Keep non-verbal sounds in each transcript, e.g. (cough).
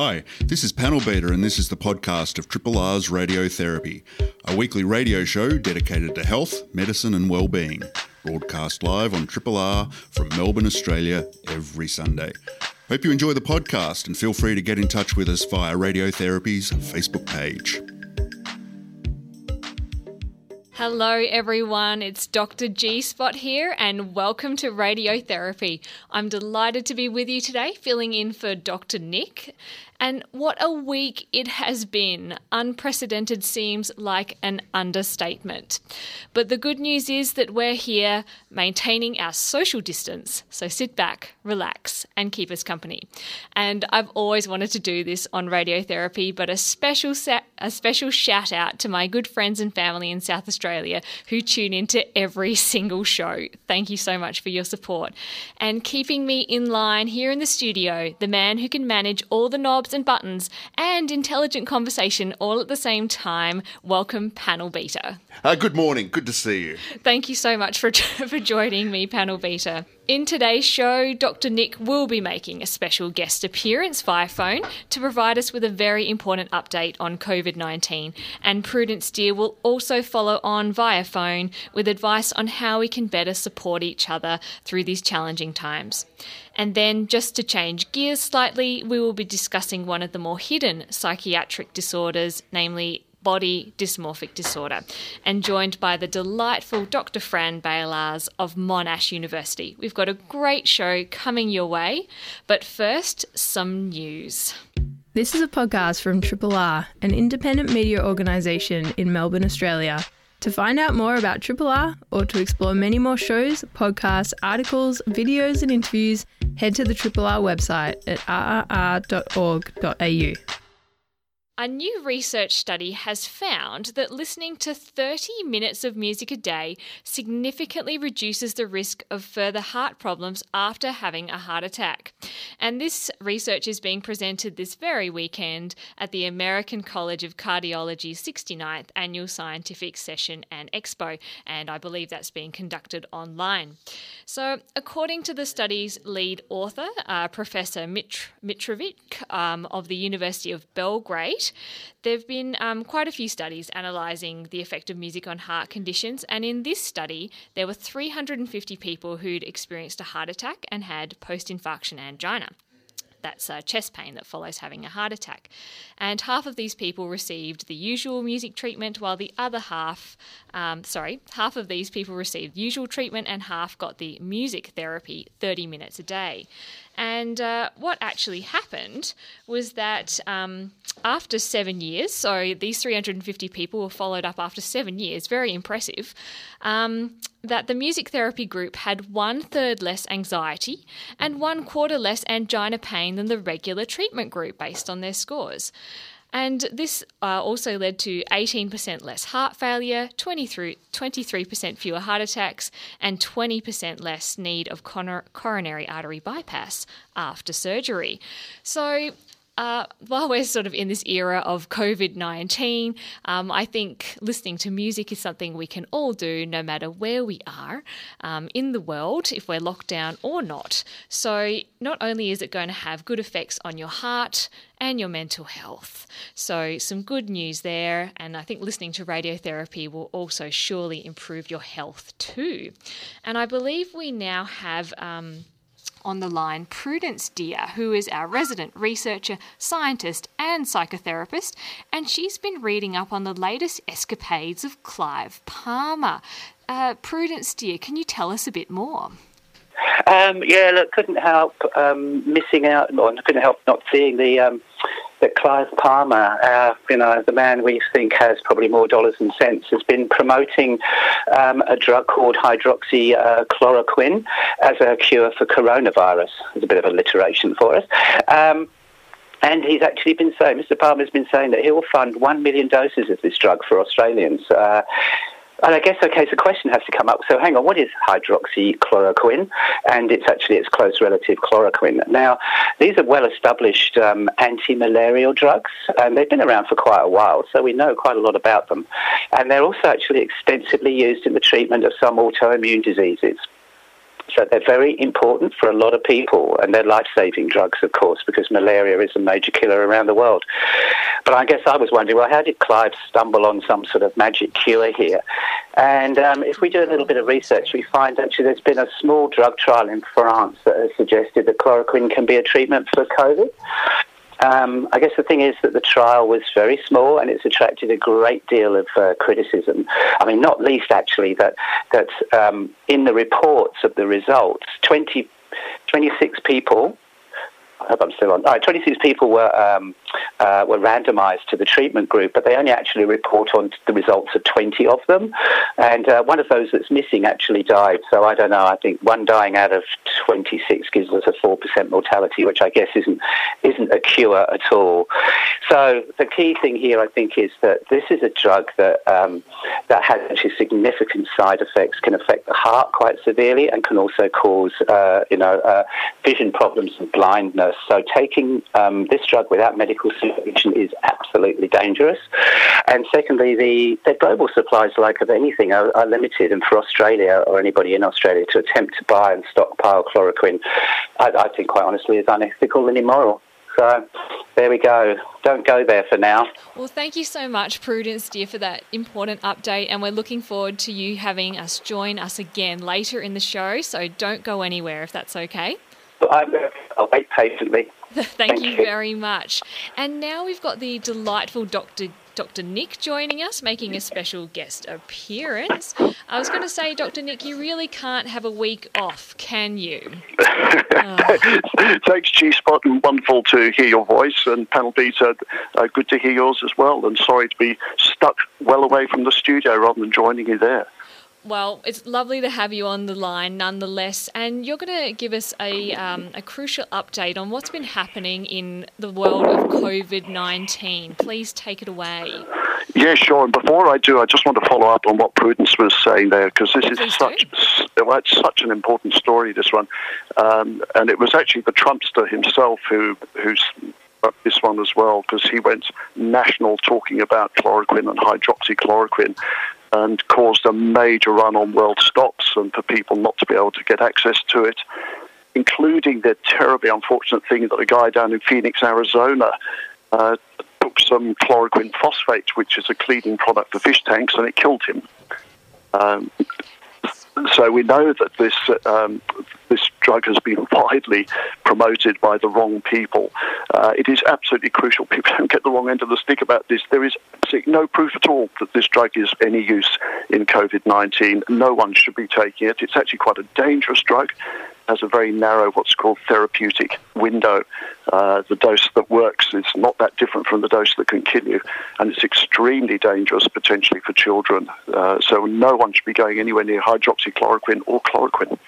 Hi, this is Panel Beater, and this is the podcast of Triple R's Radiotherapy, a weekly radio show dedicated to health, medicine, and well-being. Broadcast live on Triple R from Melbourne, Australia, every Sunday. Hope you enjoy the podcast and feel free to get in touch with us via Radiotherapy's Facebook page. Hello, everyone. It's Dr. G Spot here, and welcome to Radiotherapy. I'm delighted to be with you today, filling in for Dr. Nick. And what a week it has been. Unprecedented seems like an understatement. But the good news is that we're here maintaining our social distance. So sit back, relax, and keep us company. And I've always wanted to do this on radiotherapy, but a special sa- a special shout out to my good friends and family in South Australia who tune into every single show. Thank you so much for your support. And keeping me in line here in the studio, the man who can manage all the knobs and buttons and intelligent conversation all at the same time. Welcome, Panel Beater. Uh, good morning. Good to see you. Thank you so much for, (laughs) for joining me, Panel Beater. In today's show, Dr. Nick will be making a special guest appearance via phone to provide us with a very important update on COVID 19. And Prudence Dear will also follow on via phone with advice on how we can better support each other through these challenging times. And then, just to change gears slightly, we will be discussing one of the more hidden psychiatric disorders, namely body dysmorphic disorder, and joined by the delightful Dr. Fran Beilharz of Monash University. We've got a great show coming your way, but first, some news. This is a podcast from Triple R, an independent media organisation in Melbourne, Australia. To find out more about Triple R or to explore many more shows, podcasts, articles, videos, and interviews, head to the Triple R website at rrr.org.au. A new research study has found that listening to 30 minutes of music a day significantly reduces the risk of further heart problems after having a heart attack. And this research is being presented this very weekend at the American College of Cardiology's 69th Annual Scientific Session and Expo, and I believe that's being conducted online. So, according to the study's lead author, uh, Professor Mitr- Mitrovic um, of the University of Belgrade, there have been um, quite a few studies analysing the effect of music on heart conditions, and in this study, there were 350 people who'd experienced a heart attack and had post infarction angina that's uh, chest pain that follows having a heart attack. And half of these people received the usual music treatment, while the other half, um, sorry, half of these people received usual treatment and half got the music therapy 30 minutes a day. And uh, what actually happened was that um, after seven years, so these 350 people were followed up after seven years, very impressive, um, that the music therapy group had one third less anxiety and one quarter less angina pain than the regular treatment group based on their scores. And this uh, also led to 18% less heart failure, 23% fewer heart attacks, and 20% less need of coronary artery bypass after surgery. So, uh, while we're sort of in this era of COVID 19, um, I think listening to music is something we can all do no matter where we are um, in the world, if we're locked down or not. So, not only is it going to have good effects on your heart, and your mental health. So, some good news there, and I think listening to radiotherapy will also surely improve your health too. And I believe we now have. Um, on the line Prudence Dear, who is our resident researcher, scientist, and psychotherapist, and she's been reading up on the latest escapades of Clive Palmer. Uh, Prudence Dear, can you tell us a bit more? Um, yeah, look, couldn't help um, missing out, or couldn't help not seeing the um, that Clive Palmer, you know, the man we think has probably more dollars than cents, has been promoting um, a drug called hydroxychloroquine as a cure for coronavirus. It's a bit of alliteration for us. Um, and he's actually been saying, Mr. Palmer's been saying that he will fund one million doses of this drug for Australians. Uh, and I guess, okay, so the question has to come up. So hang on, what is hydroxychloroquine? And it's actually its close relative chloroquine. Now, these are well-established um, anti-malarial drugs, and they've been around for quite a while, so we know quite a lot about them. And they're also actually extensively used in the treatment of some autoimmune diseases. So they're very important for a lot of people, and they're life-saving drugs, of course, because malaria is a major killer around the world. But I guess I was wondering, well, how did Clive stumble on some sort of magic cure here? And um, if we do a little bit of research, we find actually there's been a small drug trial in France that has suggested that chloroquine can be a treatment for COVID. Um, I guess the thing is that the trial was very small and it's attracted a great deal of uh, criticism. I mean, not least actually that that um, in the reports of the results, 20, 26 people I hope I'm still on. 26 people were um, uh, were randomised to the treatment group, but they only actually report on the results of 20 of them. And uh, one of those that's missing actually died. So I don't know. I think one dying out of 26 gives us a 4% mortality, which I guess isn't isn't a cure at all. So the key thing here, I think, is that this is a drug that um, that has actually significant side effects, can affect the heart quite severely, and can also cause uh, you know uh, vision problems and blindness so taking um, this drug without medical supervision is absolutely dangerous. And secondly, the, the global supplies, like of anything, are, are, limited. And for Australia or anybody in Australia to attempt to buy and stockpile chloroquine, I, I think quite honestly is unethical and immoral. So there we go. Don't go there for now. Well, thank you so much, Prudence, dear, for that important update. And we're looking forward to you having us join us again later in the show. So don't go anywhere if that's okay. I'll wait patiently. (laughs) Thank, Thank you, you very much. And now we've got the delightful Dr. Dr. Nick joining us, making a special guest appearance. I was going to say, Dr. Nick, you really can't have a week off, can you? oh. (laughs) Thanks, G Spot, and wonderful to hear your voice. And panel Beater, uh, good to hear yours as well. And sorry to be stuck well away from the studio rather than joining you there. Well, it's lovely to have you on the line nonetheless. And you're going to give us a, um, a crucial update on what's been happening in the world of COVID 19. Please take it away. Yeah, sure. And before I do, I just want to follow up on what Prudence was saying there, because this is such, well, it's such an important story, this one. Um, and it was actually the Trumpster himself who who's this one as well because he went national talking about chloroquine and hydroxychloroquine and caused a major run on world stocks and for people not to be able to get access to it, including the terribly unfortunate thing that a guy down in Phoenix, Arizona, uh, took some chloroquine phosphate, which is a cleaning product for fish tanks, and it killed him. Um, so we know that this um, this drug has been (laughs) widely promoted by the wrong people. Uh, it is absolutely crucial people don't get the wrong end of the stick about this. There is no proof at all that this drug is any use in COVID 19. No one should be taking it. It's actually quite a dangerous drug has a very narrow, what's called therapeutic window. Uh, the dose that works is not that different from the dose that can kill you, and it's extremely dangerous potentially for children. Uh, so no one should be going anywhere near hydroxychloroquine or chloroquine.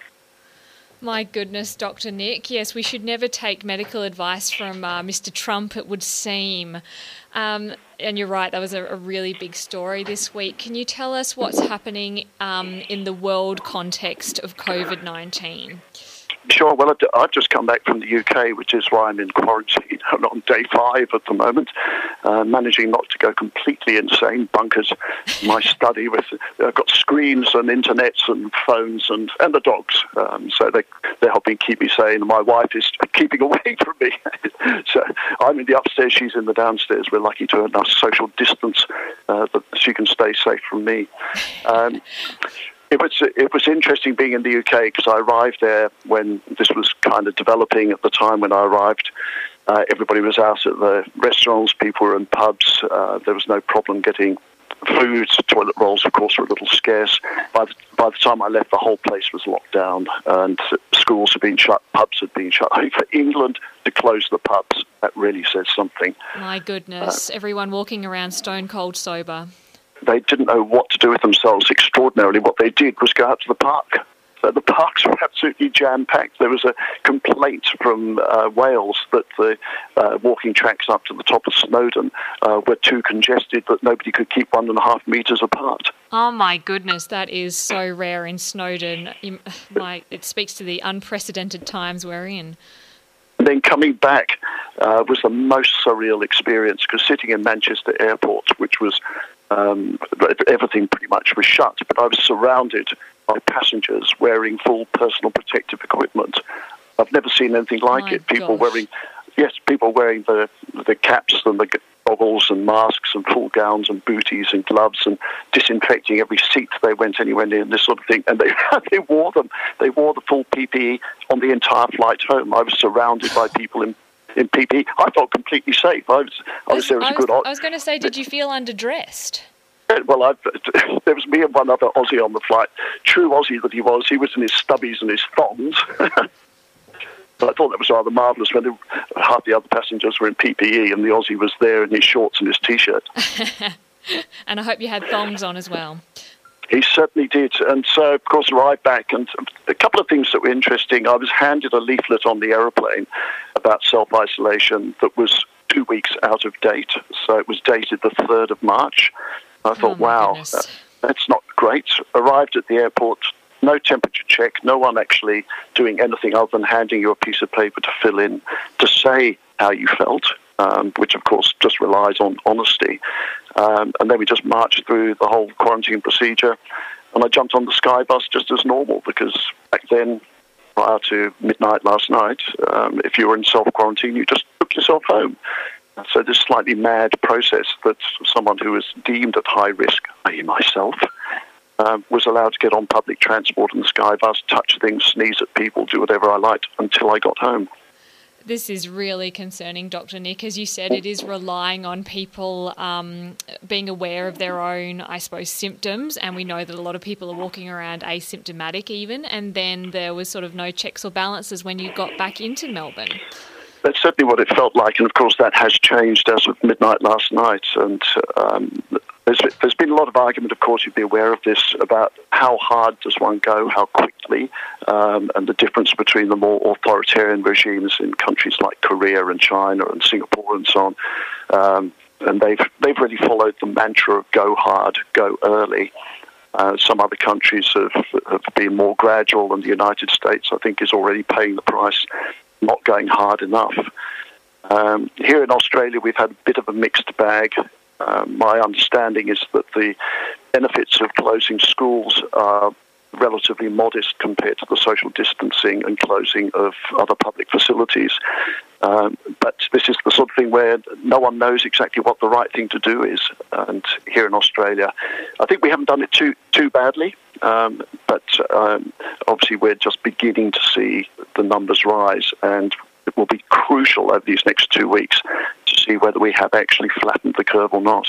My goodness, Dr. Nick. Yes, we should never take medical advice from uh, Mr. Trump, it would seem. Um, and you're right, that was a, a, really big story this week. Can you tell us what's happening um, in the world context of COVID 19? Sure. Well, I've just come back from the UK, which is why I'm in quarantine. (laughs) I'm on day five at the moment, uh, managing not to go completely insane. Bunkers my (laughs) study with I've got screens and internets and phones and, and the dogs. Um, so they they're helping keep me sane. My wife is keeping (laughs) away from me. so I'm in the upstairs. She's in the downstairs. We're lucky to have enough social distance uh, that she can stay safe from me. Um, it was it was interesting being in the UK because I arrived there when this was kind of developing at the time when I arrived. Uh, everybody was out at the restaurants, people were in pubs. Uh, there was no problem getting food. Toilet rolls, of course, were a little scarce. By the, by the time I left, the whole place was locked down, and schools had been shut, pubs had been shut. (laughs) I for England to close the pubs, that really says something. My goodness, uh, everyone walking around stone cold sober they didn't know what to do with themselves. Extraordinarily, what they did was go out to the park. So the parks were (laughs) absolutely jam packed. There was a complaint from uh, Wales that the uh, walking tracks up to the top of Snowdon uh, were too congested, that nobody could keep one and a half metres apart. Oh my goodness, that is so rare in Snowdon. (laughs) My, it speaks to the unprecedented times we're in. And then coming back uh, was the most surreal experience because sitting in Manchester Airport, which was Um, everything pretty much was shut, but I was surrounded by passengers wearing full personal protective equipment. I've never seen anything like My it. People gosh. wearing, yes, people wearing the the caps and the goggles and masks and full gowns and booties and gloves and disinfecting every seat they went anywhere near and this sort of thing. And they (laughs) they wore them. They wore the full PPE on the entire flight home. I was surrounded by people in. In PPE, I felt completely safe. I was, I was I a good. was, I was going to say, did you feel underdressed? Well, I, (laughs) there was me and one other Aussie on the flight. True Aussie that he was, he was in his stubbies and his thongs. (laughs) but I thought that was rather marvellous when half the other passengers were in PPE and the Aussie was there in his shorts and his t-shirt. (laughs) And I hope you had thongs on as well. He certainly did. And so, of course, arrived back. And a couple of things that were interesting. I was handed a leaflet on the aeroplane about self isolation that was two weeks out of date. So it was dated the 3rd of March. I thought, oh, my wow, goodness. that's not great. Arrived at the airport, no temperature check, no one actually doing anything other than handing you a piece of paper to fill in to say how you felt. Um, which of course just relies on honesty. Um, and then we just marched through the whole quarantine procedure. And I jumped on the sky bus just as normal because back then, prior to midnight last night, um, if you were in self quarantine, you just took yourself home. So this slightly mad process that someone who was deemed at high risk, i.e. myself, um, was allowed to get on public transport and the sky bus, touch things, sneeze at people, do whatever I liked until I got home. This is really concerning, Dr. Nick. As you said, it is relying on people um, being aware of their own, I suppose, symptoms. And we know that a lot of people are walking around asymptomatic, even. And then there was sort of no checks or balances when you got back into Melbourne. That's certainly what it felt like, and of course that has changed as of midnight last night. And um, there's, there's been a lot of argument, of course, you'd be aware of this, about how hard does one go, how quickly, um, and the difference between the more authoritarian regimes in countries like Korea and China and Singapore and so on. Um, and they've they've really followed the mantra of go hard, go early. Uh, some other countries have, have been more gradual, and the United States, I think, is already paying the price, not going hard enough. Um, here in Australia, we've had a bit of a mixed bag. Um, my understanding is that the benefits of closing schools are relatively modest compared to the social distancing and closing of other public facilities. Um, but this is the sort of thing where no one knows exactly what the right thing to do is. And here in Australia, I think we haven't done it too too badly. Um, but um, obviously, we're just beginning to see the numbers rise, and it will be crucial over these next two weeks to see whether we have actually flattened the curve or not.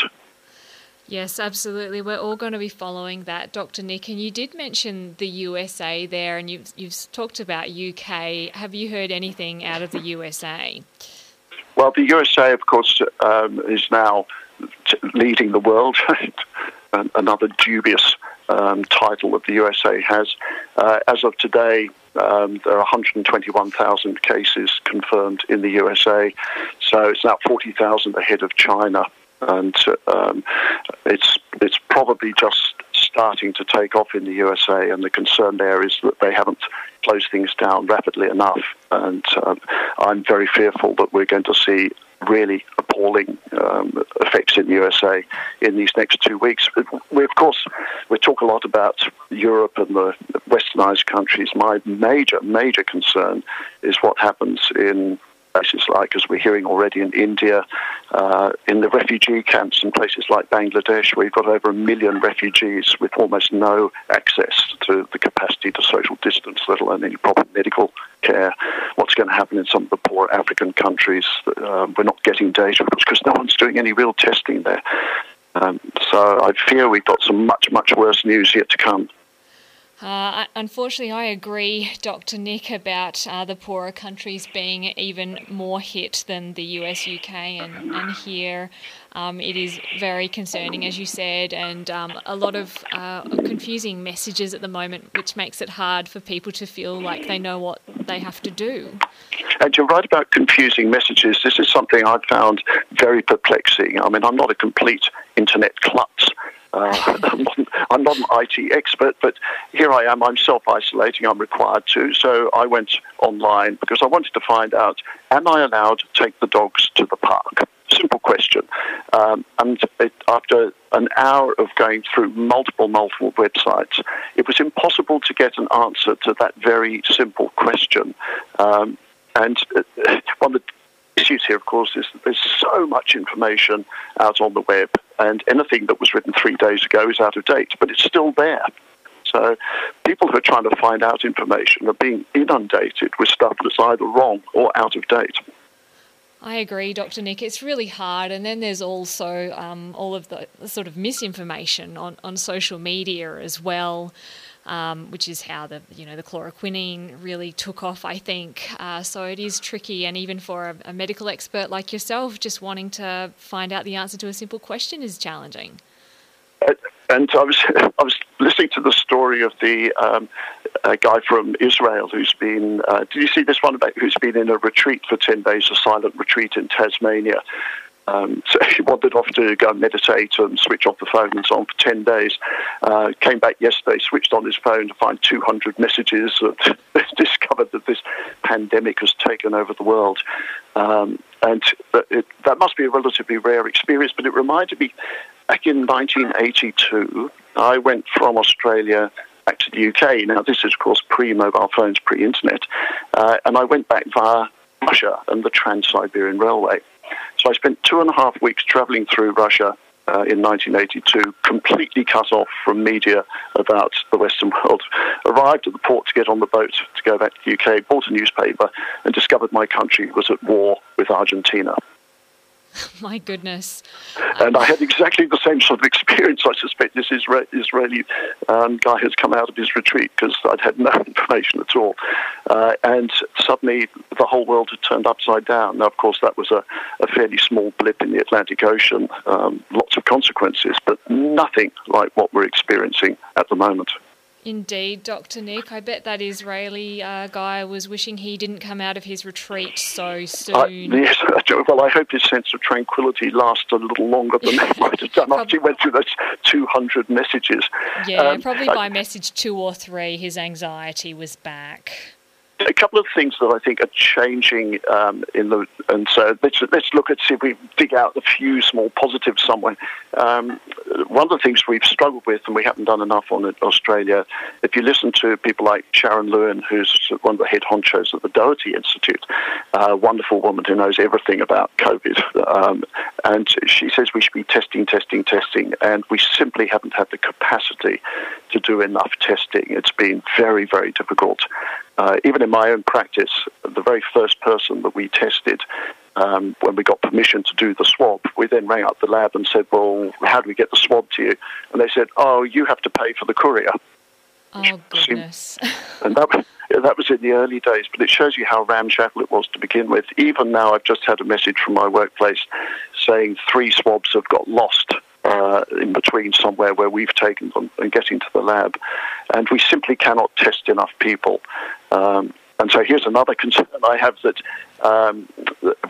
Yes, absolutely. We're all going to be following that, Dr. Nick. And you did mention the USA there, and you've, you've talked about UK. Have you heard anything out of the USA? Well, the USA, of course, um, is now t- leading the world. (laughs) Another dubious um, title that the USA has. Uh, as of today, um, there are 121,000 cases confirmed in the USA, so it's now 40,000 ahead of China, and um, it's it's probably just starting to take off in the USA. And the concern there is that they haven't closed things down rapidly enough, and um, I'm very fearful that we're going to see really appalling um, effects in the USA in these next two weeks. We, of course, we talk a lot about Europe and the westernized countries. My major, major concern is what happens in places like, as we're hearing already in India, uh, in the refugee camps in places like Bangladesh, where you've got over a million refugees with almost no access to the capacity to social distance, let alone any proper medical care. What's going to happen in some of the poor African countries? Uh, we're not getting data because no one's doing any real testing there. Um, so I fear we've got some much, much worse news yet to come. Uh, unfortunately, I agree, Dr. Nick, about uh, the poorer countries being even more hit than the US, UK, and, and here um, it is very concerning, as you said, and um, a lot of uh, confusing messages at the moment, which makes it hard for people to feel like they know what they have to do. And you're right about confusing messages. This is something I've found very perplexing. I mean, I'm not a complete internet klutz. Uh, (laughs) I'm, not, an IT expert, but here I am. I'm self isolating. I'm required to. So I went online because I wanted to find out am I allowed to take the dogs to the park? Simple question. Um, and it, after an hour of going through multiple, multiple websites, it was impossible to get an answer to that very simple question. Um, and uh, (laughs) one of the issues here, of course, is that there's so much information out on the web, and anything that was written three days ago is out of date, but it's still there. So people who are trying to find out information are being inundated with stuff that's either wrong or out of date. I agree, Dr. Nick. It's really hard. And then there's also um, all of the sort of misinformation on, on social media as well. Um, which is how the you know the chloroquine really took off, I think. Uh, so it is tricky, and even for a, a, medical expert like yourself, just wanting to find out the answer to a simple question is challenging. And I was (laughs) I was listening to the story of the um, guy from Israel who's been. Uh, did you see this one about who's been in a retreat for ten days, a silent retreat in Tasmania? Um, (laughs) so he wandered off to go and meditate and switch off the phone and so on for 10 days. Uh, came back yesterday, switched on his phone to find 200 messages and (laughs) discovered that this pandemic has taken over the world. Um, and it, that must be a relatively rare experience, but it reminded me back in 1982, I went from Australia back to the UK. Now, this is, of course, pre mobile phones, pre internet. Uh, and I went back via Russia and the Trans Siberian Railway. So I spent two and a half weeks traveling through Russia uh, in 1982, completely cut off from media about the Western (laughs) world. Arrived at the port to get on the boat to go back to the UK, bought a newspaper, and discovered my country was at war with Argentina. (laughs) My goodness. And I had exactly the same sort of experience. I suspect this Israeli um, guy has come out of his retreat because I'd had no (laughs) information at all. Uh, and suddenly the whole world had turned upside down. Now, of course, that was a, a fairly small blip in the Atlantic Ocean, um, lots of consequences, but nothing like what we're experiencing at the moment. Indeed, Dr. Nick. I bet that Israeli uh, guy was wishing he didn't come out of his retreat so soon. Uh, yes, (laughs) well, I hope his sense of tranquility lasts a little longer than that might have done after he went through those 200 messages. Yeah, um, probably by message two or three, his anxiety was back a couple of things that I think are changing um, in the, and so let's let's look at see if we dig out a few small positives somewhere. Um, one of the things we've struggled with, and we haven't done enough on in Australia, if you listen to people like Sharon Lewin, who's one of the head honchos at the Doherty Institute, a wonderful woman who knows everything about COVID, um, and she says we should be testing, testing, testing, and we simply haven't had the capacity to do enough testing. It's been very, very difficult. Uh, even in my own practice, the very first person that we tested um, when we got permission to do the swab, we then rang up the lab and said, Well, how do we get the swab to you? And they said, Oh, you have to pay for the courier. Oh, goodness. (laughs) and that, that was in the early days, but it shows you how ramshackle it was to begin with. Even now, I've just had a message from my workplace saying three swabs have got lost uh, in between somewhere where we've taken them and getting to the lab. And we simply cannot test enough people. Um, and so here's another concern I have that um,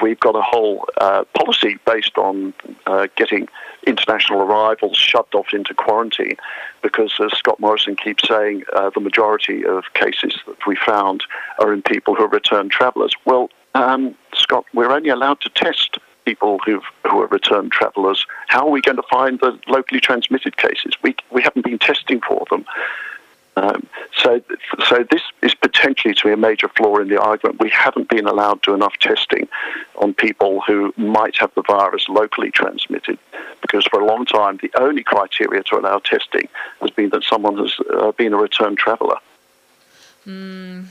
we've got a whole uh, policy based on uh, getting international arrivals shoved off into quarantine because, as Scott Morrison keeps saying, uh, the majority of cases that we found are in people who are returned travellers. Well, um, Scott, we're only allowed to test people who've, who are returned travellers. How are we going to find the locally transmitted cases? We, we haven't been testing for them. Um, so, so this is potentially to be a major flaw in the argument. We haven't been allowed to do enough testing on people who might have the virus locally transmitted, because for a long time the only criteria to allow testing has been that someone has uh, been a returned traveller. Mm,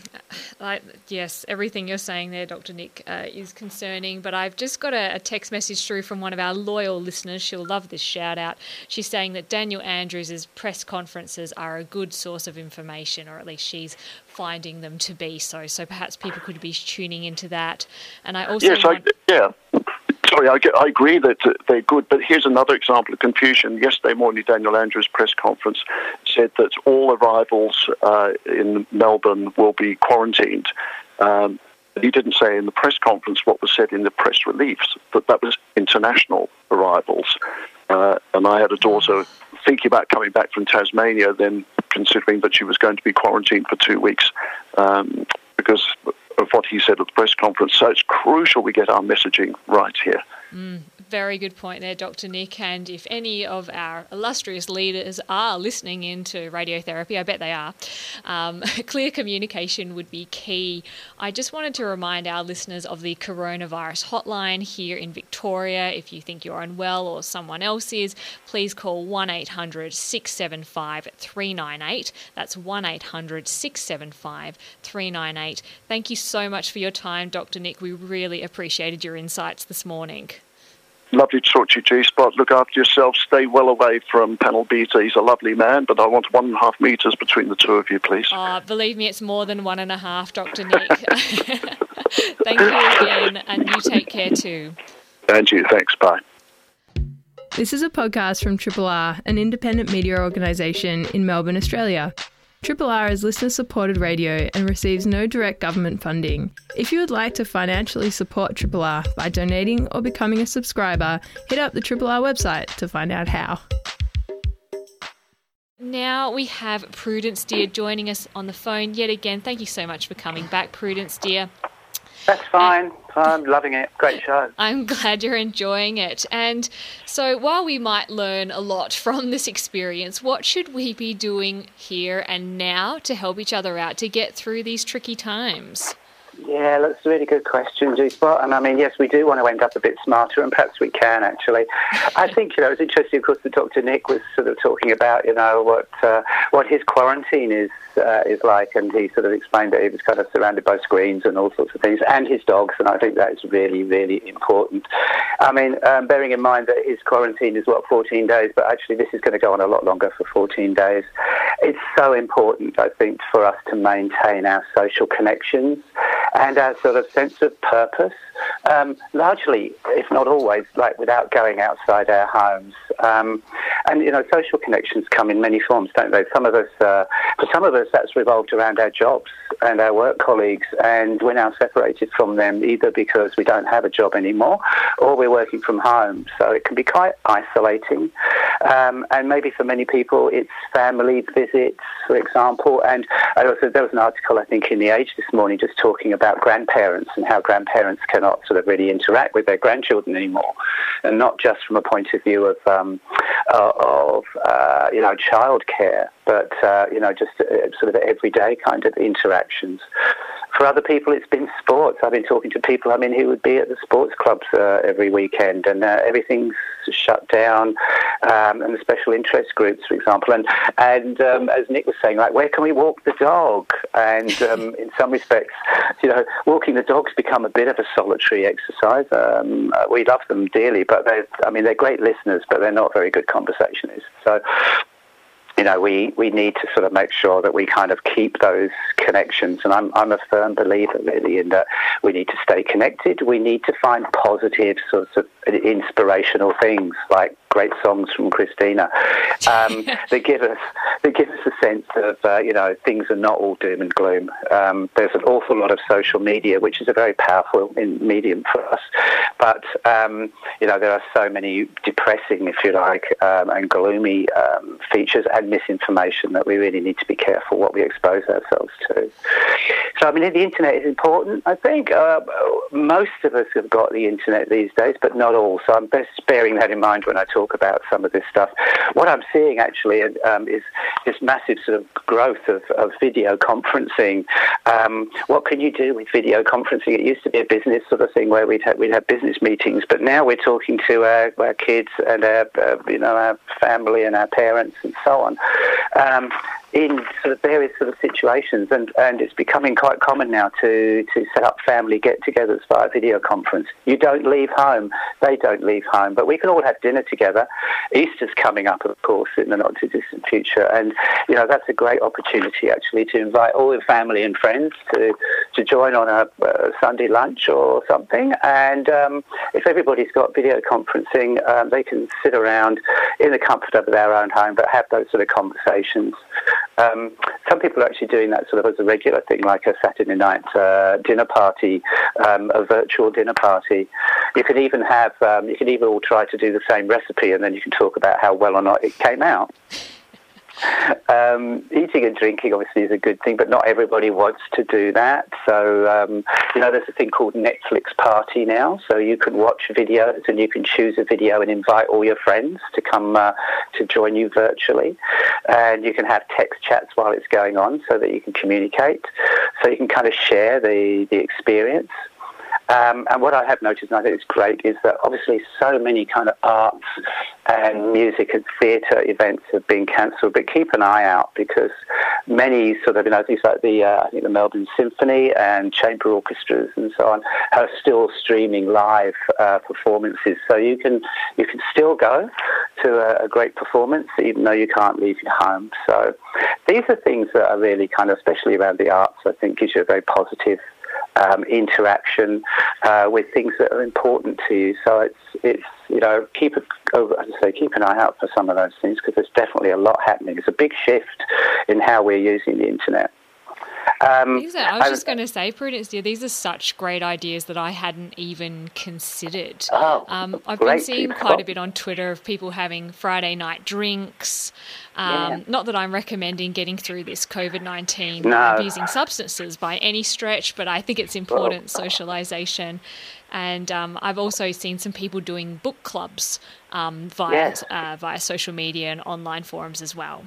I, yes, everything you're saying there, Dr. Nick, uh, is concerning. But I've just got a, a, text message through from one of our loyal listeners. She'll love this shout out. She's saying that Daniel Andrews' press conferences are a good source of information, or at least she's finding them to be so. So perhaps people could be tuning into that. And I also yes, want- I, yeah sorry, I, I, agree that they're good, but here's another example of confusion. Yesterday morning, Daniel Andrews' press conference said that all arrivals uh, in Melbourne will be quarantined. Um, he didn't say in the press conference what was said in the press release, that that was international arrivals. Uh, and I had a daughter thinking about coming back from Tasmania, then considering that she was going to be quarantined for two weeks um, because of what he said at the press conference. So it's crucial we get our messaging right here. Mm, very good point there, Dr. Nick. And if any of our illustrious leaders are listening into radiotherapy, I bet they are, um, (laughs) clear communication would be key. I just wanted to remind our listeners of the coronavirus hotline here in Victoria. If you think you're unwell or someone else is, please call 1 800 675 398. That's 1 800 675 398. Thank you so much for your time, Dr. Nick. We really appreciated your insights this morning. Lovely to talk to you, G Spot. Look after yourself. Stay well away from Panel Beater. He's a lovely man, but I want one and a half metres between the two of you, please. Oh, believe me, it's more than one and a half, Dr. Nick. (laughs) Thank you again, and you take care too. And you, thanks. Bye. This is a podcast from Triple R, an independent media organisation in Melbourne, Australia. Triple R is listener supported radio and receives no direct government funding. If you would like to financially support Triple R by donating or becoming a subscriber, hit up the Triple R website to find out how. Now we have Prudence Dear joining us on the phone yet again. Thank you so much for coming back, Prudence Dear. That's fine. I'm loving it. Great show. I'm glad you're enjoying it. And so, while we might learn a lot from this experience, what should we be doing here and now to help each other out to get through these tricky times? Yeah, that's a really good question, G Spot. And I mean, yes, we do want to end up a bit smarter, and perhaps we can actually. I think you know it's interesting, of course, that Dr. Nick was sort of talking about you know what uh, what his quarantine is uh, is like, and he sort of explained that he was kind of surrounded by screens and all sorts of things, and his dogs, and I think that is really really important. I mean, um, bearing in mind that his quarantine is what 14 days, but actually this is going to go on a lot longer for 14 days. It's so important, I think, for us to maintain our social connections and our sort of sense of purpose. Um, largely, if not always, like without going outside our homes. Um, and you know, social connections come in many forms, don't they? Some of us, uh, for some of us, that's revolved around our jobs and our work colleagues, and we're now separated from them either because we don't have a job anymore or we're working from home. So it can be quite isolating. Um, and maybe for many people, it's family visits, for example. And I also there was an article I think in the Age this morning just talking about grandparents and how grandparents cannot sort of really interact with their grandchildren anymore, and not just from a point of view of um, uh, of uh, you know childcare, but uh, you know just uh, sort of everyday kind of interactions. For other people, it's been sports. I've been talking to people, I mean, who would be at the sports clubs uh, every weekend, and uh, everything's shut down, um, and the special interest groups, for example. And and um, as Nick was saying, like, where can we walk the dog? And um, (laughs) in some respects, you know, walking the dog's become a bit of a solitary exercise. Um, uh, we love them dearly, but they, I mean, they're great listeners, but they're not very good conversationists. So you know, we, we need to sort of make sure that we kind of keep those connections. And I'm, I'm a firm believer, really, in that we need to stay connected. We need to find positive sorts of inspirational things like great songs from Christina um, (laughs) that give us that give us a sense of uh, you know things are not all doom and gloom. Um, there's an awful lot of social media, which is a very powerful medium for us, but um, you know there are so many depressing, if you like, um, and gloomy um, features and misinformation that we really need to be careful what we expose ourselves to. So I mean, the internet is important. I think uh, most of us have got the internet these days, but not all. So I'm best bearing that in mind when I talk talk about some of this stuff. What I'm seeing actually um, is this massive sort of growth of, of video conferencing. Um, what can you do with video conferencing? It used to be a business sort of thing where we'd have, we'd have business meetings, but now we're talking to our, our kids and our, uh, you know, our family and our parents and so on. Um, in sort of various sort of situations, and, and it's becoming quite common now to, to set up family get-togethers via video conference. You don't leave home, they don't leave home, but we can all have dinner together. Easter's coming up, of course, in the not too distant future, and you know that's a great opportunity actually to invite all your family and friends to to join on a, a Sunday lunch or something. And um, if everybody's got video conferencing, um, they can sit around in the comfort of their own home, but have those sort of conversations. Um, some people are actually doing that sort of as a regular thing, like a Saturday night uh, dinner party, um, a virtual dinner party. You can even have, um, you can even all try to do the same recipe, and then you can talk about how well or not it came out. Um, eating and drinking obviously is a good thing, but not everybody wants to do that. So, um, you know, there's a thing called Netflix Party now. So you can watch videos and you can choose a video and invite all your friends to come uh, to join you virtually. And you can have text chats while it's going on so that you can communicate. So you can kind of share the, the experience. Um, and what I have noticed, and I think it's great, is that obviously so many kind of arts and music and theatre events have been cancelled. But keep an eye out because many sort of, you know, things like the uh, I think the Melbourne Symphony and chamber orchestras and so on are still streaming live uh, performances. So you can you can still go to a, a great performance even though you can't leave your home. So these are things that are really kind of, especially around the arts, I think gives you a very positive um, interaction uh, with things that are important to you. So it's it's you know keep a, oh, I say keep an eye out for some of those things because there's definitely a lot happening. It's a big shift in how we're using the internet. Um, I was just going to say, Prudence, dear, these are such great ideas that I hadn't even considered. Oh, um, I've been seeing quite a bit on Twitter of people having Friday night drinks. Um, yeah. Not that I'm recommending getting through this COVID 19 no. abusing substances by any stretch, but I think it's important well, socialization. And um, I've also seen some people doing book clubs um, via, yes. uh, via social media and online forums as well.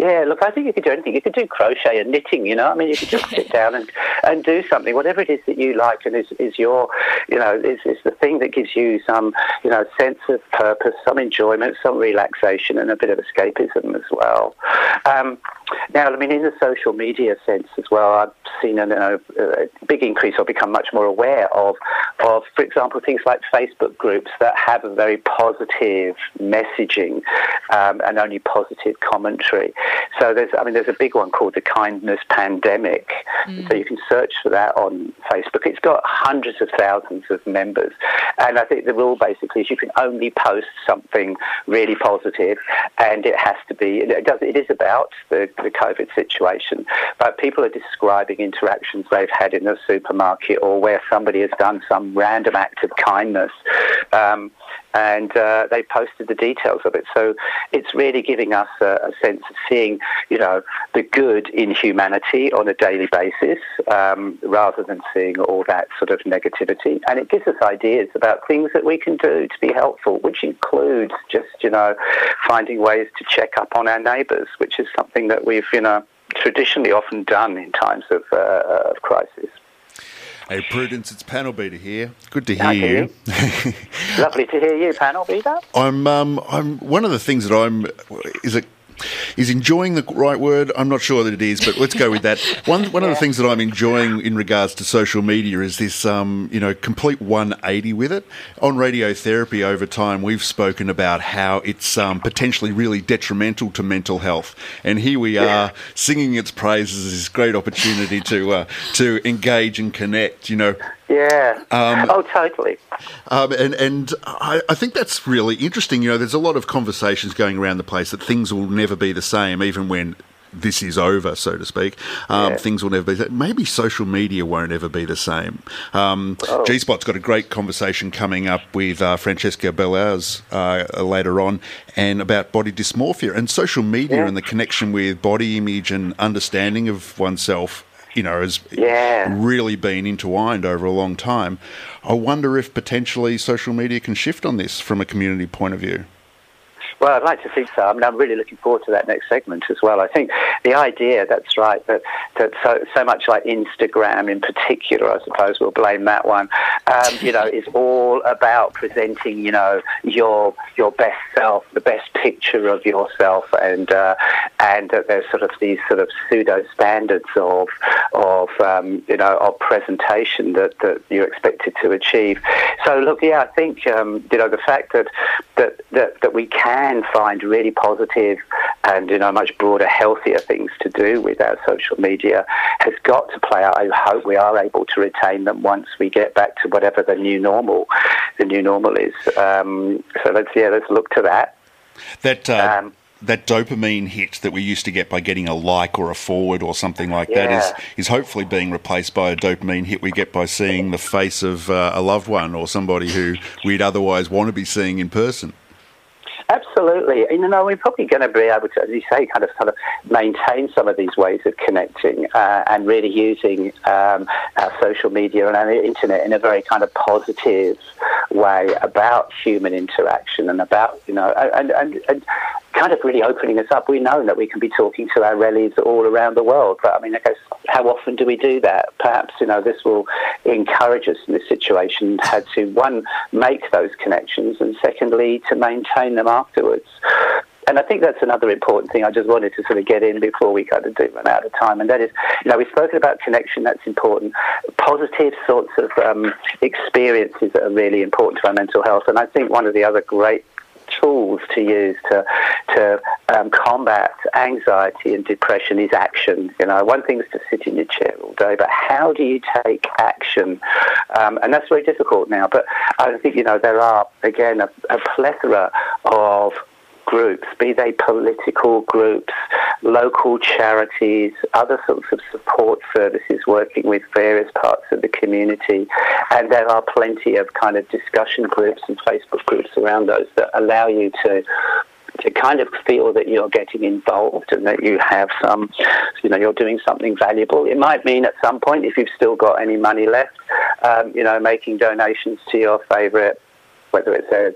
Yeah, look, I think you could do anything. You could do crochet and knitting, you know. I mean, you could just sit (laughs) down and, and do something, whatever it is that you like and is, is your, you know, is, is the thing that gives you some, you know, sense of purpose, some enjoyment, some relaxation, and a bit of escapism as well. Um, now, I mean, in the social media sense as well, I've seen a, a, big increase or become much more aware of, of, for example, things like Facebook groups that have a very positive messaging um, and only positive commentary. So there's, I mean, there's a big one called the Kindness Pandemic. Mm. So you can search for that on Facebook. It's got hundreds of thousands of members, and I think the rule basically is you can only post something really positive, and it has to be. It does. It is about the, the COVID situation, but people are describing interactions they've had in the supermarket or where somebody has done some random act of kindness. Um, and uh, they posted the details of it. So it's really giving us a, a, sense of seeing, you know, the good in humanity on a daily basis, um, rather than seeing all that sort of negativity. And it gives us ideas about things that we can do to be helpful, which includes just, you know, finding ways to check up on our neighbours, which is something that we've, you know, traditionally often done in times of, uh, of crisis. Hey, Prudence, it's Panel Beater here. Good to hear you. (laughs) Lovely to hear you, Panel Beater. I'm, um, I'm one of the things that I'm is it is enjoying the right word? I'm not sure that it is, but let's go with that. (laughs) One one yeah. of the things that I'm enjoying in regards to social media is this, um, you know, complete 180 with it. On radiotherapy over time, we've spoken about how it's um, potentially really detrimental to mental health, and here we yeah. are singing its praises. This great opportunity to uh, to engage and connect. You know, yeah. Um, oh, totally. Um, and and I, I, think that's really interesting. You know, there's a lot of conversations going around the place that things will never be the same, even when this is over, so to speak. Um, yeah. Things will never be. Maybe social media won't ever be the same. Um, oh. G Spot's got a great conversation coming up with uh, Francesca Beilharz uh, later on, and about body dysmorphia and social media yeah. and the connection with body image and understanding of oneself you know, has yeah. really been intertwined over a long time. I wonder if potentially social media can shift on this from a community point of view. Well, I'd like to think so. I mean, I'm really looking forward to that next segment as well. I think the idea, that's right, that, that so, so much like Instagram in particular, I suppose we'll blame that one, um, you know, is all about presenting, you know, your your best self, the best picture of yourself, and uh, and that there's sort of these sort of pseudo standards of of um, you know of presentation that, that you're expected to achieve. So look, yeah, I think um, you know the fact that that that, that we can can find really positive and you know much broader, healthier things to do with our social media has got to play out. I hope we are able to retain them once we get back to whatever the new normal, the new normal is. Um, so let's yeah, let's look to that. That. Uh... Um, that dopamine hit that we used to get by getting a like or a forward or something like yeah. that is is hopefully being replaced by a dopamine hit we get by seeing the face of uh, a loved one or somebody who we'd otherwise want to be seeing in person. Absolutely. You know, we're probably going to be able to, as you say, kind of sort of maintain some of these ways of connecting uh, and really using um, our social media and our internet in a very kind of positive way about human interaction and about, you know, and, and, and kind of really opening us up. We know that we can be talking to our relatives all around the world, but I mean, I guess how often do we do that? Perhaps you know this will encourage us in this situation how to one make those connections, and secondly to maintain them afterwards. And I think that's another important thing I just wanted to sort of get in before we kind of do run out of time. And that is, you know, we've spoken about connection, that's important. Positive sorts of um, experiences that are really important to our mental health. And I think one of the other great tools to use to to um, combat anxiety and depression is action. You know, one thing is to sit in your chair all day, but how do you take action? Um, and that's very difficult now. But I think you know there are again a, a plethora of groups, be they political groups, local charities, other sorts of support services working with various parts of the community. And there are plenty of kind of discussion groups and Facebook groups around those that allow you to to kind of feel that you're getting involved and that you have some, you know, you're doing something valuable. It might mean at some point, if you've still got any money left, um, you know, making donations to your favourite whether it's a,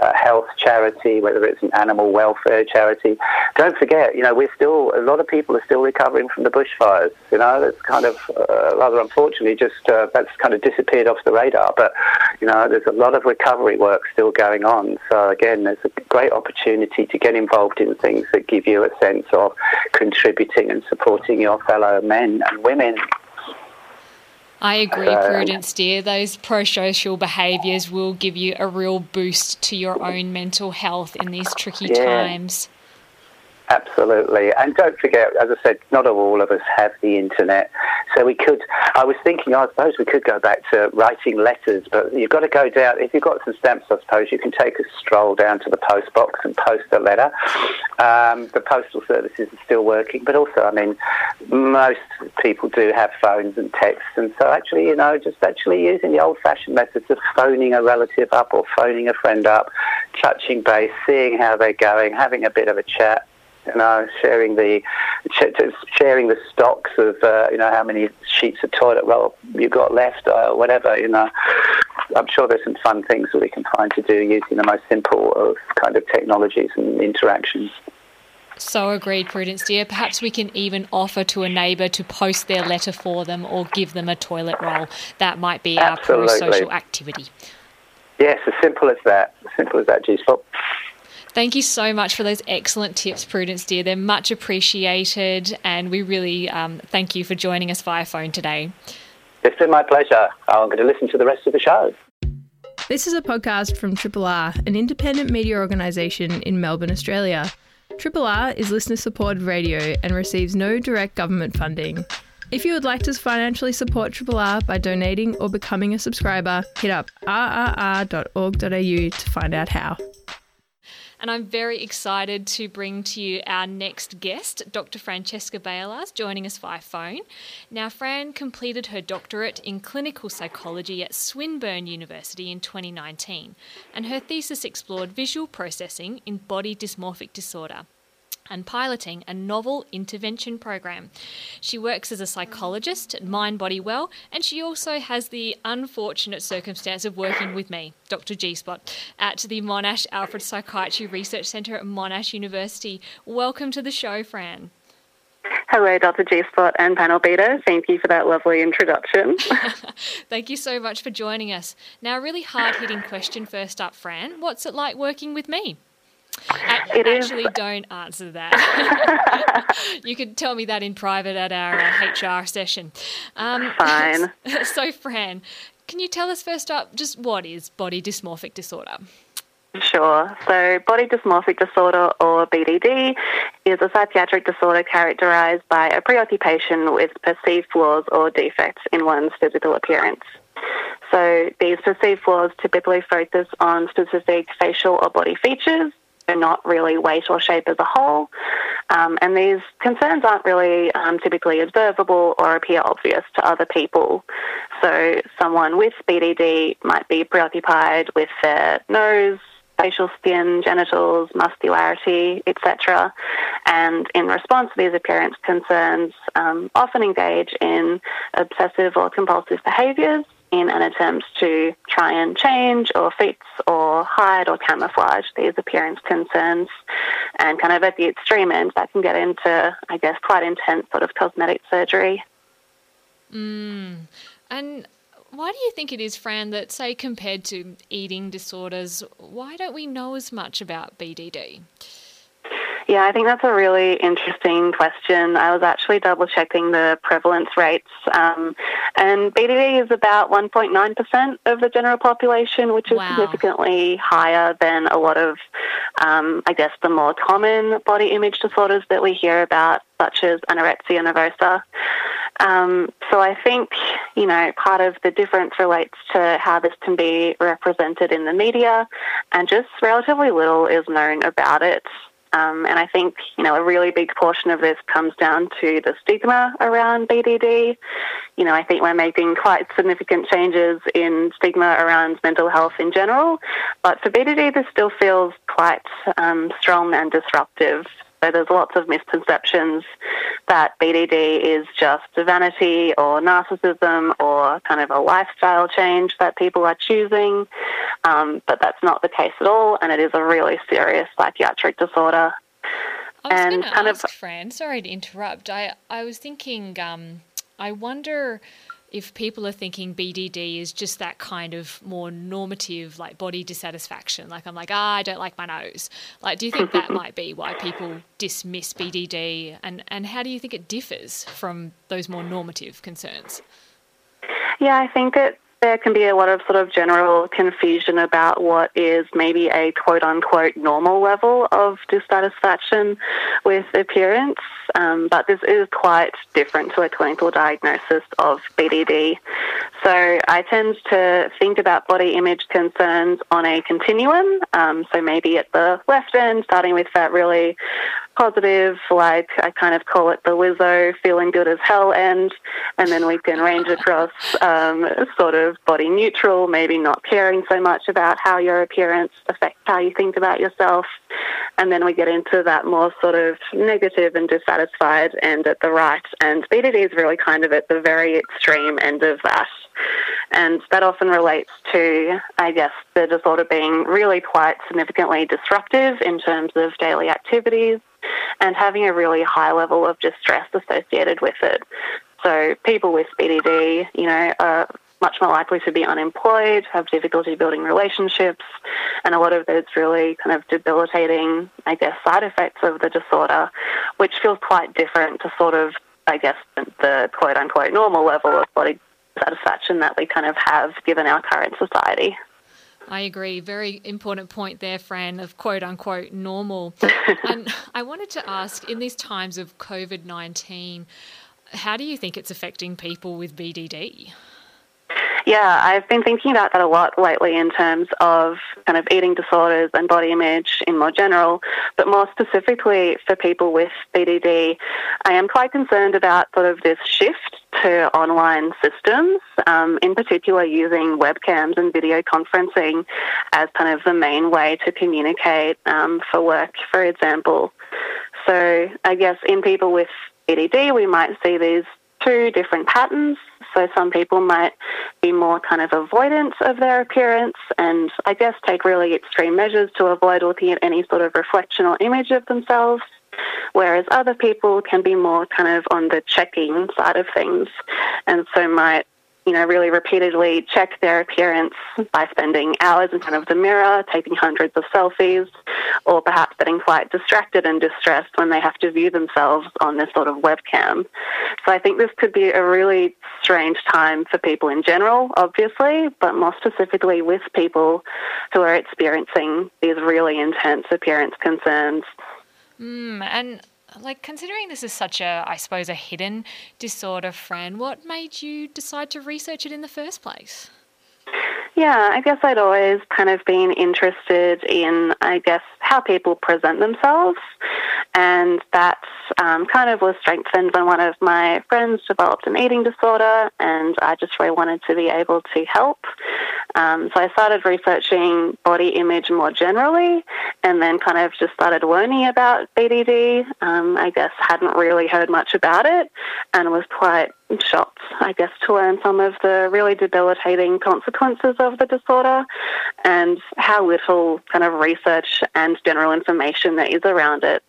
a, health charity, whether it's an animal welfare charity. Don't forget, you know, we're still, a lot of people are still recovering from the bushfires. You know, that's kind of, uh, rather unfortunately, just uh, that's kind of disappeared off the radar. But, you know, there's a lot of recovery work still going on. So, again, there's a great opportunity to get involved in things that give you a sense of contributing and supporting your fellow men and women I agree, Prudence, dear. Those pro social behaviours will give you a real boost to your own mental health in these tricky yeah. times. Absolutely. And don't forget, as I said, not all of us have the internet. So we could, I was thinking, I suppose we could go back to writing letters, but you've got to go down, if you've got some stamps, I suppose you can take a stroll down to the post box and post a letter. Um, the postal services are still working, but also, I mean, most people do have phones and texts. And so actually, you know, just actually using the old fashioned methods of phoning a relative up or phoning a friend up, touching base, seeing how they're going, having a bit of a chat you know, sharing the sharing the stocks of uh, you know how many sheets of toilet roll you've got left or whatever. You know, I'm sure there's some fun things that we can find to do using the most simple of kind of technologies and interactions. So agreed, Prudence dear. Perhaps we can even offer to a neighbour to post their letter for them or give them a toilet roll. That might be Absolutely. our pro-social activity. Yes, as simple as that. As simple as that, G-Spot. Thank you so much for those excellent tips, Prudence, dear. They're much appreciated, and we really um, thank you for joining us via phone today. It's been my pleasure. I'm going to listen to the rest of the show. This is a podcast from Triple R, an independent media organisation in Melbourne, Australia. Triple R is listener supported radio and receives no direct government funding. If you would like to financially support Triple R by donating or becoming a subscriber, hit up rrr.org.au to find out how and I'm very excited to bring to you our next guest, Dr. Francesca Beilharz, joining us via phone. Now, Fran completed her doctorate in clinical psychology at Swinburne University in 2019, and her thesis explored visual processing in body dysmorphic disorder and piloting a novel intervention program. She works as a psychologist at Mind Body Well, and she also has the unfortunate circumstance of working with me, Dr. G Spot, at the Monash Alfred Psychiatry Research Centre at Monash University. Welcome to the show, Fran. Hello, Dr. G Spot and Panel Beater. Thank you for that lovely introduction. (laughs) (laughs) Thank you so much for joining us. Now, a really hard hitting question first up, Fran. What's it like working with me? It actually, is. don't answer that. (laughs) you could tell me that in private at our uh, HR session. Um, Fine. (laughs) so, Fran, can you tell us first up just what is body dysmorphic disorder? Sure. So, body dysmorphic disorder, or BDD, is a psychiatric disorder characterized by a preoccupation with perceived flaws or defects in one's physical appearance. So, these perceived flaws typically focus on specific facial or body features not really weight or shape as a whole. Um, and these concerns aren't really um, typically observable or appear obvious to other people. So someone with BDD might be preoccupied with their nose, facial skin, genitals, muscularity, etc. And in response to these appearance concerns, um, often engage in obsessive or compulsive behaviours in an attempt to try and change or fix or hide or camouflage these appearance concerns. And kind of at the extreme end, that can get into, I guess, quite intense sort of cosmetic surgery. Mm. And why do you think it is, Fran, that, say, compared to eating disorders, why don't we know as much about BDD? Yeah, I think that's a really interesting question. I was actually double checking the prevalence rates, um, and BDD is about 1.9% of the general population, which is wow. significantly higher than a lot of, um, I guess, the more common body image disorders that we hear about, such as anorexia nervosa. Um, so I think, you know, part of the difference relates to how this can be represented in the media, and just relatively little is known about it. Um, and I think, you know, a really big portion of this comes down to the stigma around BDD. You know, I think we're making quite significant changes in stigma around mental health in general, but for BDD, this still feels quite um, strong and disruptive. So there's lots of misconceptions that BDD is just vanity or narcissism or kind of a lifestyle change that people are choosing. Um, but that's not the case at all, and it is a really serious psychiatric disorder. I was going to ask, of, Fran, sorry to interrupt. I, I was thinking, um, I wonder if people are thinking BDD is just that kind of more normative, like body dissatisfaction, like I'm like, ah, I don't like my nose. Like, do you think that (laughs) might be why people dismiss BDD? And, and how do you think it differs from those more normative concerns? Yeah, I think it there can be a lot of sort of general confusion about what is maybe a quote unquote normal level of dissatisfaction with appearance, um, but this is quite different to a clinical diagnosis of BDD. So I tend to think about body image concerns on a continuum. Um, so maybe at the left end, starting with that really positive, like I kind of call it the Lizzo feeling good as hell end, and then we can range across um, sort of body neutral, maybe not caring so much about how your appearance affects how you think about yourself, and then we get into that more sort of negative and dissatisfied end at the right, and BDD is really kind of at the very extreme end of that. And that often relates to, I guess, the disorder being really quite significantly disruptive in terms of daily activities and having a really high level of distress associated with it. So people with BDD, you know, are much more likely to be unemployed, have difficulty building relationships, and a lot of those really kind of debilitating, I guess, side effects of the disorder, which feels quite different to sort of, I guess, the quote unquote normal level of body satisfaction that we kind of have given our current society. I agree. Very important point there, Fran, of quote unquote normal. (laughs) and I wanted to ask in these times of COVID 19, how do you think it's affecting people with BDD? Yeah, I've been thinking about that a lot lately in terms of kind of eating disorders and body image in more general, but more specifically for people with BDD, I am quite concerned about sort of this shift to online systems, um, in particular using webcams and video conferencing as kind of the main way to communicate um, for work, for example. So I guess in people with BDD, we might see these two different patterns. So some people might be more kind of avoidant of their appearance and I guess take really extreme measures to avoid looking at any sort of reflection or image of themselves. Whereas other people can be more kind of on the checking side of things and so might you know, really repeatedly check their appearance by spending hours in front of the mirror, taking hundreds of selfies, or perhaps getting quite distracted and distressed when they have to view themselves on this sort of webcam. So I think this could be a really strange time for people in general, obviously, but more specifically with people who are experiencing these really intense appearance concerns. Mm, and like considering this is such a, I suppose, a hidden disorder, Fran, what made you decide to research it in the first place? Yeah, I guess I'd always kind of been interested in, I guess, how people present themselves. and that um, kind of was strengthened when one of my friends developed an eating disorder, and I just really wanted to be able to help. Um, so I started researching body image more generally, and then kind of just started learning about BDD. Um, I guess hadn't really heard much about it, and was quite shocked, I guess, to learn some of the really debilitating consequences of the disorder and how little kind of research and general information there is around it.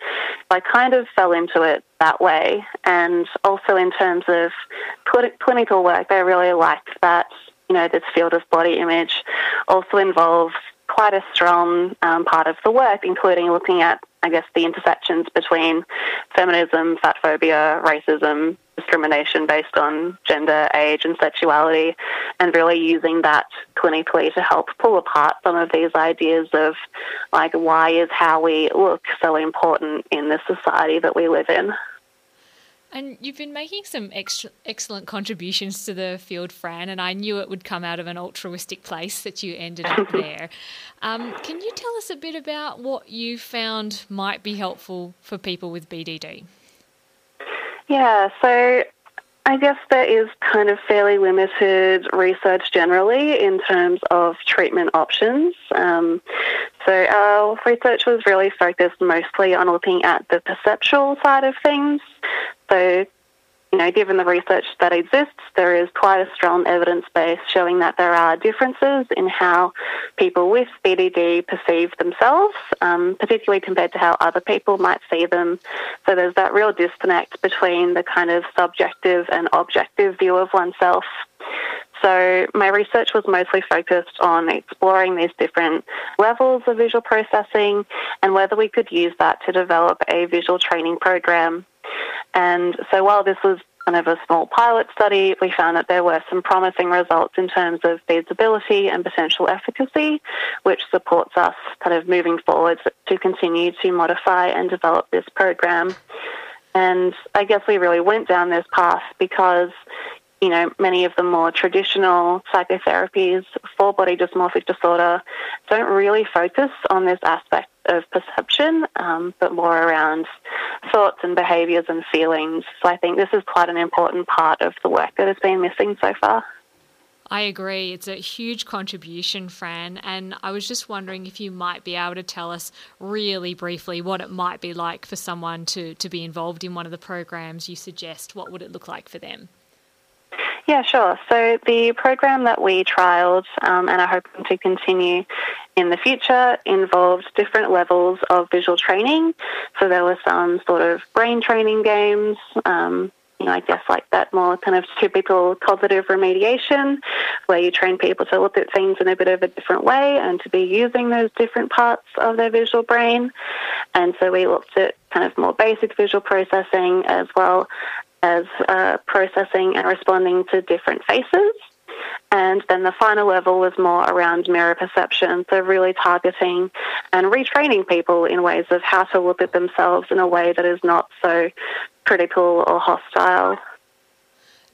I kind of fell into it that way. And also in terms of clinical work, I really liked that, you know, this field of body image also involves quite a strong um, part of the work, including looking at, I guess, the intersections between feminism, fat phobia, racism, discrimination based on gender, age, and sexuality, and really using that clinically to help pull apart some of these ideas of, like, why is how we look so important in the society that we live in. And you've been making some extra, excellent contributions to the field, Fran, and I knew it would come out of an altruistic place that you ended up (laughs) there. Um, can you tell us a bit about what you found might be helpful for people with BDD? Yeah, so I guess there is kind of fairly limited research generally in terms of treatment options. Um, so our research was really focused mostly on looking at the perceptual side of things. So you know, given the research that exists, there is quite a strong evidence base showing that there are differences in how people with BDD perceive themselves, um, particularly compared to how other people might see them. So there's that real disconnect between the kind of subjective and objective view of oneself. So my research was mostly focused on exploring these different levels of visual processing and whether we could use that to develop a visual training program and so while this was kind of a small pilot study, we found that there were some promising results in terms of feasibility and potential efficacy, which supports us kind of moving forward to continue to modify and develop this program. And I guess we really went down this path because, you know, many of the more traditional psychotherapies for body dysmorphic disorder don't really focus on this aspect of perception, um, but more around thoughts and behaviours and feelings. So I think this is quite an important part of the work that has been missing so far. I agree. It's a huge contribution, Fran. And I was just wondering if you might be able to tell us really briefly what it might be like for someone to, to be involved in one of the programs you suggest. What would it look like for them? Yeah, sure. So the program that we trialled um, and are hoping to continue in the future involved different levels of visual training. So there were some sort of brain training games, um, you know, I guess like that more kind of typical cognitive remediation, where you train people to look at things in a bit of a different way and to be using those different parts of their visual brain. And so we looked at kind of more basic visual processing as well as uh, processing and responding to different faces. And then the final level was more around mirror perception, so really targeting and retraining people in ways of how to look at themselves in a way that is not so critical or hostile.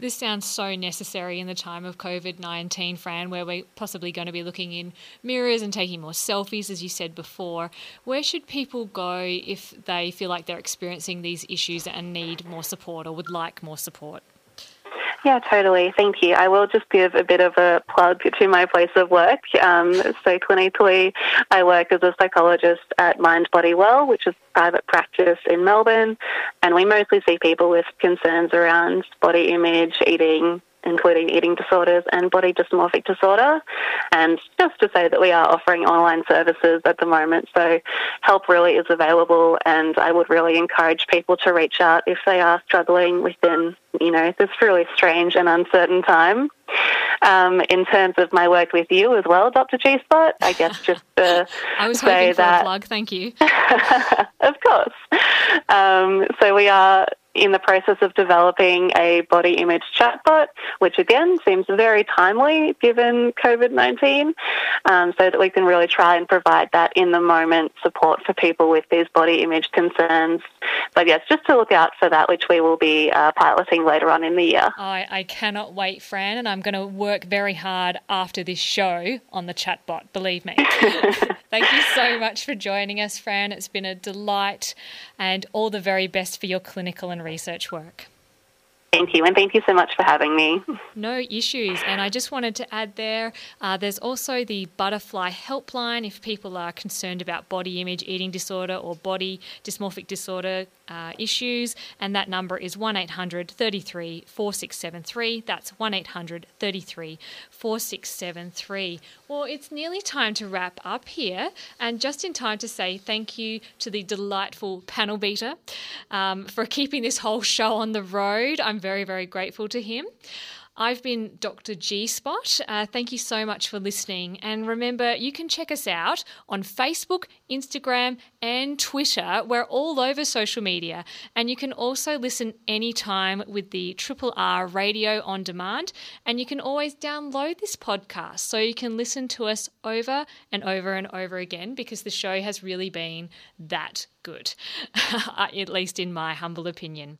This sounds so necessary in the time of COVID 19, Fran, where we're possibly going to be looking in mirrors and taking more selfies, as you said before. Where should people go if they feel like they're experiencing these issues and need more support or would like more support? Yeah, totally. Thank you. I will just give a bit of a plug to my place of work. Um, so, clinically, I work as a psychologist at Mind Body Well, which is private practice in Melbourne, and we mostly see people with concerns around body image, eating, including eating disorders and body dysmorphic disorder. And just to say that we are offering online services at the moment, so help really is available, and I would really encourage people to reach out if they are struggling within, you know, this really strange and uncertain time. Um, in terms of my work with you as well, Dr. G Spot, I guess (laughs) just to I was say hoping for that, a plug. Thank you. (laughs) of course. Um, so we are in the process of developing a body image chatbot, which again seems very timely given COVID 19, um, so that we can really try and provide that in the moment support for people with these body image concerns. But yes, just to look out for that, which we will be uh, piloting later on in the year. I, I cannot wait, Fran, and I'm going to work very hard after this show on the chatbot, believe me. (laughs) Thank you so much for joining us, Fran. It's been a delight and all the very best for your clinical and research work. Thank you, and thank you so much for having me. No issues. And I just wanted to add there uh, there's also the Butterfly Helpline if people are concerned about body image eating disorder or body dysmorphic disorder uh, issues, and that number is 1 800 33 4673. That's 1 800 33 4673. Well, it's nearly time to wrap up here, and just in time to say thank you to the delightful panel beater um, for keeping this whole show on the road. I'm very, very grateful to him. I've been Dr. G Spot. Uh, thank you so much for listening. And remember, you can check us out on Facebook, Instagram, and Twitter. We're all over social media. And you can also listen anytime with the Triple R radio on demand. And you can always download this podcast so you can listen to us over and over and over again because the show has really been that good, (laughs) at least in my humble opinion.